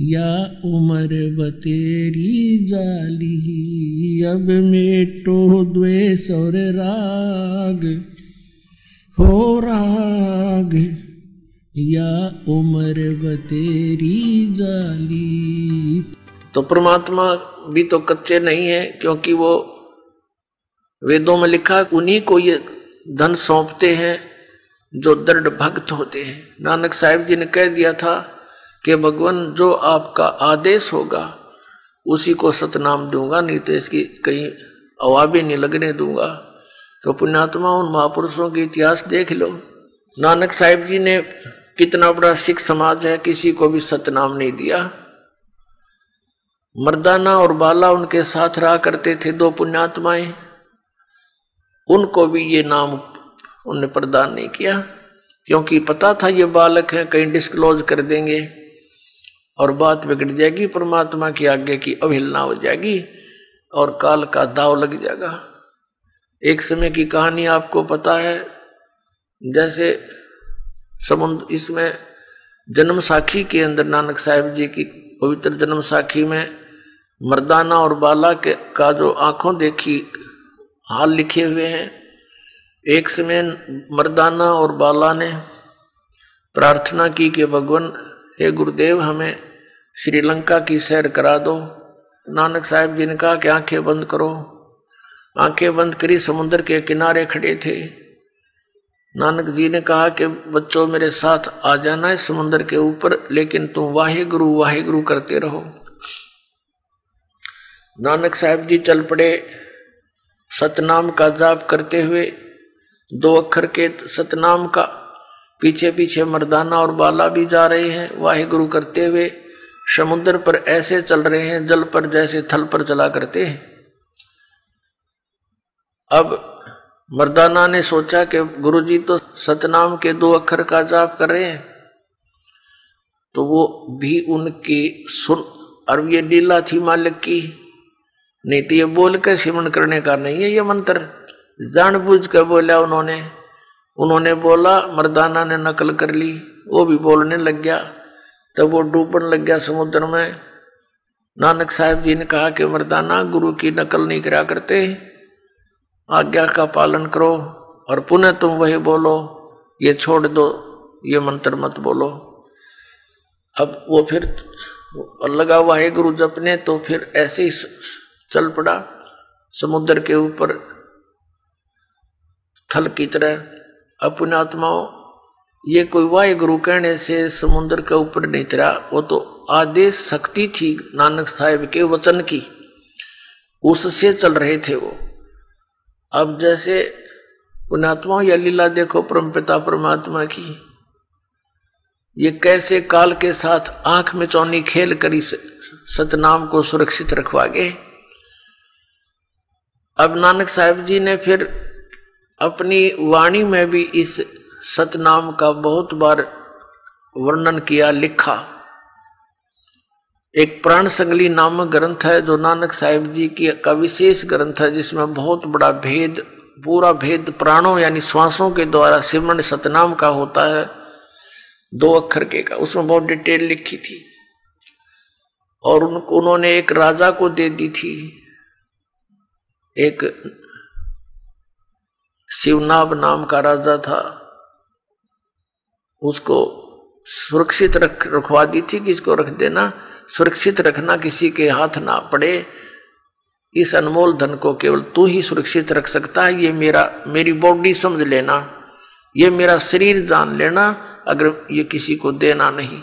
या उम्र बतेरी जाली, अब मेटो द्वेष और राग, हो राग। या उम्र बतेरी जाली। तो परमात्मा भी तो कच्चे नहीं है, क्योंकि वो वेदों में लिखा उन्हीं को ये धन सौंपते हैं, जो दृढ़ भक्त होते हैं। नानक साहिब जी ने कह दिया था कि भगवान, जो आपका आदेश होगा, उसी को सतनाम दूँगा, नहीं तो इसकी कहीं अवाबी नहीं लगने दूँगा। तो पुण्यात्मा उन महापुरुषों के इतिहास देख लो। नानक साहिब जी ने कितना बड़ा सिख समाज है, किसी को भी सतनाम नहीं दिया। मर्दाना और बाला उनके साथ रहा करते थे दो पुण्यात्माएँ। उनको भी ये नाम उन्हें प्रदान नहीं किया, क्योंकि पता था ये बालक है, कहीं डिस्क्लोज कर देंगे। और बात बिगड़ जाएगी, परमात्मा की आज्ञा की अवहेलना हो जाएगी और काल का दाव लग जाएगा। एक समय की कहानी आपको पता है, जैसे समुद्र, इसमें जन्म साखी के अंदर नानक साहेब जी की पवित्र जन्म साखी में मर्दाना और बाला के का जो आँखों देखी, हाल लिखे हुए हैं। एक समय मर्दाना और बाला ने प्रार्थना की कि भगवान हे गुरुदेव, हमें श्रीलंका की सैर करा दो। नानक साहिब जी ने कहा कि आँखें बंद करो। आँखें बंद करी, समुद्र के किनारे खड़े थे। नानक जी ने कहा कि बच्चों, मेरे साथ आ जाना है समुद्र के ऊपर, लेकिन तुम वाहे गुरु वाहे गुरु करते रहो। नानक साहब जी चल पड़े। सतनाम का जाप करते हुए दो अक्षर के सतनाम का पीछे पीछे मर्दाना और बाला भी जा रहे हैं। वाहे गुरु करते हुए समुद्र पर ऐसे चल रहे हैं, जल पर जैसे थल पर चला करते हैं। अब मर्दाना ने सोचा कि गुरुजी तो सतनाम के दो अक्षर का जाप कर रहे हैं तो वो भी उनकी सुन और ये लीला थी मालिक की, नहीं तो ये बोल के सिमरण करने का नहीं है ये मंत्र। जानबूझ कर बोला उन्होंने उन्होंने बोला, मर्दाना ने नकल कर ली। वो भी बोलने लग गया। तब वो डूबने लग गया समुद्र में। नानक साहब जी ने कहा कि, मर्दाना, गुरु की नकल नहीं करा करते। आज्ञा का पालन करो और पुनः तुम वही बोलो। ये छोड़ दो, ये मंत्र मत बोलो। अब वो फिर लगा हुआ है गुरु जपने तो फिर ऐसे ही चल पड़ा। समुद्र के ऊपर थल की तरह अपने आत्माओं ये कोई वाहे गुरु कहने से समुद्र के ऊपर नहीं तरा। वो तो आदेश शक्ति थी नानक साहिब के वचन की। उससे चल रहे थे वो। अब जैसे पुणात्मा या लीला देखो परमपिता परमात्मा की। ये कैसे काल के साथ आँख में चौनी खेल कर सतनाम को सुरक्षित रखवा गए अब नानक साहब जी ने फिर अपनी वाणी में भी इस सतनाम का बहुत बार वर्णन किया, लिखा। एक प्राण संगली नामक ग्रंथ है जो नानक साहिब जी की का विशेष ग्रंथ है, जिसमें बहुत बड़ा भेद, पूरा भेद प्राणों यानी श्वासों के द्वारा सिमरण सतनाम का होता है, दो अक्षर के का। उसमें बहुत डिटेल लिखी थी। और उनको उन्होंने एक राजा को दे दी थी। एक शिवनाभ नाम का राजा था। उसको सुरक्षित रख, रखवा दी थी कि इसको रख देना। सुरक्षित रखना किसी के हाथ ना पड़े। इस अनमोल धन को केवल तू ही सुरक्षित रख सकता है। ये मेरा, मेरी बॉडी समझ लेना। ये मेरा शरीर जान लेना, अगर ये किसी को देना नहीं।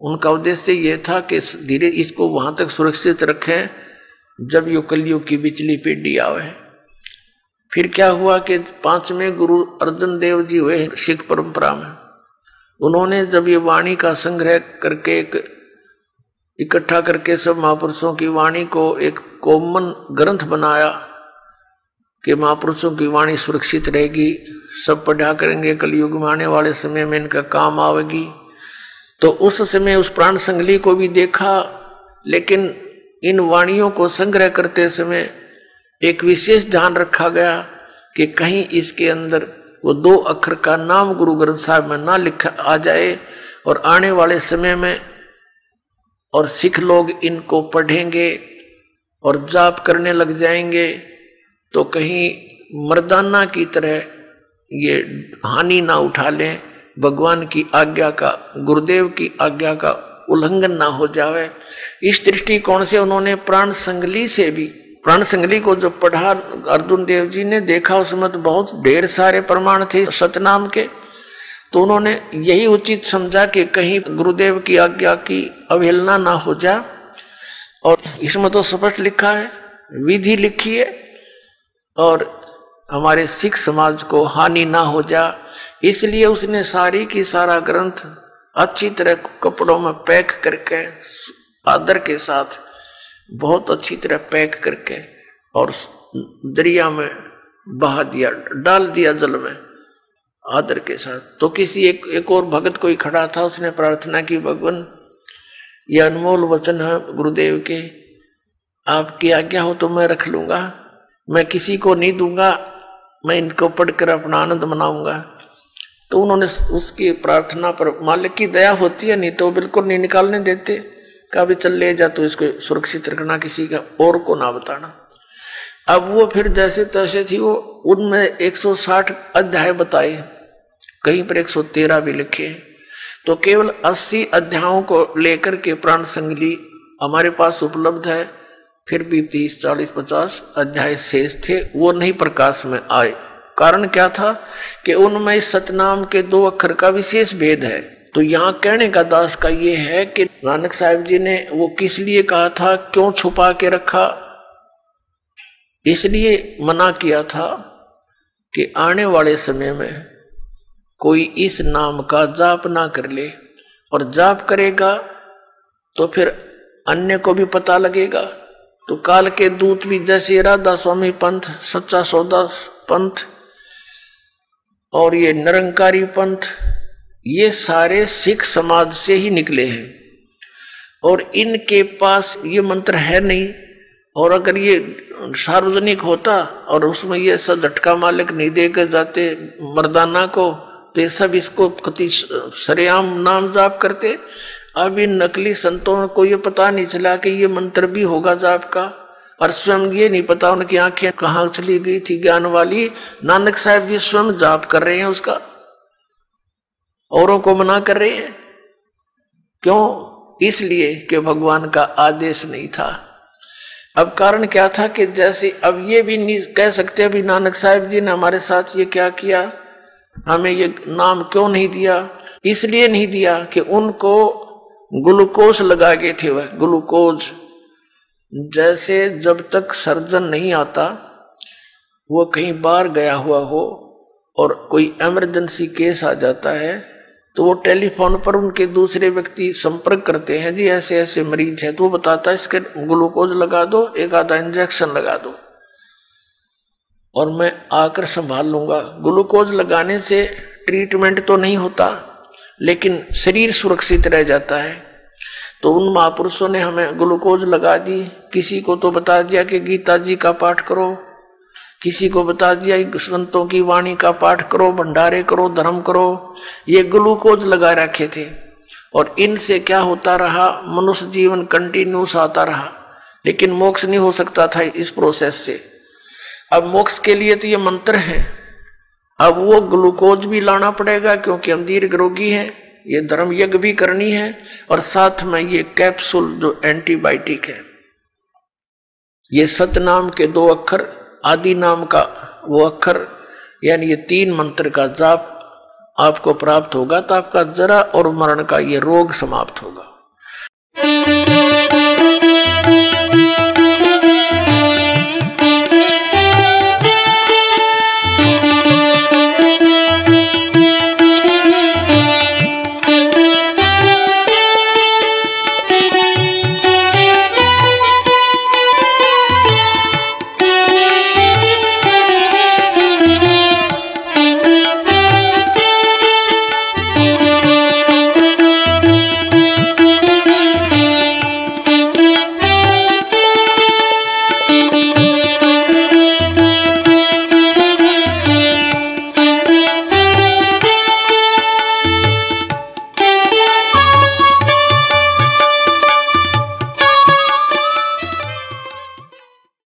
उनका उद्देश्य ये था कि धीरे इसको वहाँ तक सुरक्षित रखें, जब यो कलयुग की बिचली पीढ़ी आवे। फिर क्या हुआ कि पाँचवें गुरु अर्जन देव जी हुए सिख परंपरा में। उन्होंने जब ये वाणी का संग्रह करके एक इकट्ठा करके सब महापुरुषों की वाणी को एक कॉमन ग्रंथ बनाया कि महापुरुषों की वाणी सुरक्षित रहेगी, सब पढ़ा करेंगे, कलयुग में आने वाले समय में इनका काम आवेगी। तो उस समय उस प्राण संगली को भी देखा, लेकिन इन वाणियों को संग्रह करते समय एक विशेष ध्यान रखा गया कि कहीं इसके अंदर वो दो अक्षर का नाम गुरु ग्रंथ साहब में ना लिखा आ जाए और आने वाले समय में और सिख लोग इनको पढ़ेंगे और जाप करने लग जाएँगे तो कहीं मर्दाना की तरह ये हानि ना उठा लें। भगवान की आज्ञा का, गुरुदेव की आज्ञा का उल्लंघन ना हो जावे। इस दृष्टिकोण से उन्होंने प्राण संगली से भी प्राण संगली को जो पढ़ा, अर्जुन देव जी ने देखा, उसमें तो बहुत ढेर सारे प्रमाण थे सतनाम के। तो उन्होंने यही उचित समझा कि कहीं गुरुदेव की आज्ञा की अवहेलना ना हो जा। और इसमें तो स्पष्ट लिखा है, विधि लिखी है, और हमारे सिख समाज को हानि ना हो जा। इसलिए उसने सारी की सारा ग्रंथ अच्छी तरह कपड़ों में पैक करके, आदर के साथ बहुत अच्छी तरह पैक करके और दरिया में बहा दिया, डाल दिया जल में आदर के साथ। तो किसी एक एक और भगत कोई खड़ा था, उसने प्रार्थना की, भगवान, ये अनमोल वचन है गुरुदेव के। आपकी आज्ञा हो तो मैं रख लूँगा। मैं किसी को नहीं दूँगा। मैं इनको पढ़कर अपना आनंद मनाऊँगा। तो उन्होंने उसकी प्रार्थना पर, मालिक की दया होती है, नहीं तो बिल्कुल नहीं निकालने देते। कहा भी चल ले जा तो इसको सुरक्षित रखना, किसी का और को ना बताना। अब वो फिर जैसे तैसे थी, वो उनमें 160 अध्याय बताए, कहीं पर 113 भी लिखे। तो केवल 80 अध्यायों को लेकर के प्राण संगली हमारे पास उपलब्ध है, फिर भी 30 40 50 अध्याय शेष थे, वो नहीं प्रकाश में आए। कारण क्या था कि उनमें सतनाम के दो अक्षर का विशेष भेद है। तो यहाँ कहने का दास का ये है कि नानक साहिब जी ने वो किस लिए कहा था, क्यों छुपा के रखा? इसलिए मना किया था कि आने वाले समय में कोई इस नाम का जाप ना कर ले और जाप करेगा तो फिर अन्य को भी पता लगेगा। तो काल के दूत भी जैसे राधा स्वामी पंथ, सच्चा सौदा पंथ और ये निरंकारी पंथ ये सारे सिख समाज से ही निकले हैं। और इनके पास ये मंत्र है नहीं। और अगर ये सार्वजनिक होता और उसमें ये सब झटका मालिक नहीं दे देकर जाते मर्दाना को तो ये सब इसको कति सरेआम नाम जाप करते। अब इन नकली संतों को ये पता नहीं चला कि ये मंत्र भी होगा जाप का। और स्वयं ये नहीं पता उनकी आँखें कहाँ चली गई थी ज्ञान वाली। नानक साहब जी स्वयं जाप कर रहे हैं उसका। औरों को मना कर रहे हैं? क्यों? इसलिए कि भगवान का आदेश नहीं था। अब कारण क्या था कि जैसे अब ये भी नहीं कह सकते, अभी नानक साहब जी ने हमारे साथ ये क्या किया? हमें ये नाम क्यों नहीं दिया? इसलिए नहीं दिया कि उनको ग्लूकोज लगा गए थे वह, ग्लूकोज। जैसे जब तक सर्जन नहीं आता, वो कहीं बाहर गया हुआ हो और कोई इमरजेंसी केस आ जाता है तो वो टेलीफोन पर उनके दूसरे व्यक्ति संपर्क करते हैं, जी, ऐसे ऐसे मरीज़ है। तो वो बताता है, इसके ग्लूकोज लगा दो, एक आधा इंजेक्शन लगा दो और मैं आकर संभाल लूँगा। ग्लूकोज लगाने से ट्रीटमेंट तो नहीं होता, लेकिन शरीर सुरक्षित रह जाता है। तो उन महापुरुषों ने हमें ग्लूकोज लगा दी। किसी को तो बता दिया कि गीता जी का पाठ करो किसी को बता दिया संतों की वाणी का पाठ करो, भंडारे करो, धर्म करो। ये ग्लूकोज लगा रखे थे। और इनसे क्या होता रहा? मनुष्य जीवन कंटिन्यूस आता रहा। लेकिन मोक्ष नहीं हो सकता था इस प्रोसेस से। अब मोक्ष के लिए तो ये मंत्र है। अब वो ग्लूकोज भी लाना पड़ेगा क्योंकि हम दीर्घ रोगी हैं। ये धर्म यज्ञ भी करनी है। और साथ में ये कैप्सूल जो एंटीबायोटिक है। ये सतनाम के दो अक्षर आदि नाम का वो अक्षर, यानी ये तीन मंत्र का जाप आपको प्राप्त होगा तो आपका जरा और मरण का ये रोग समाप्त होगा।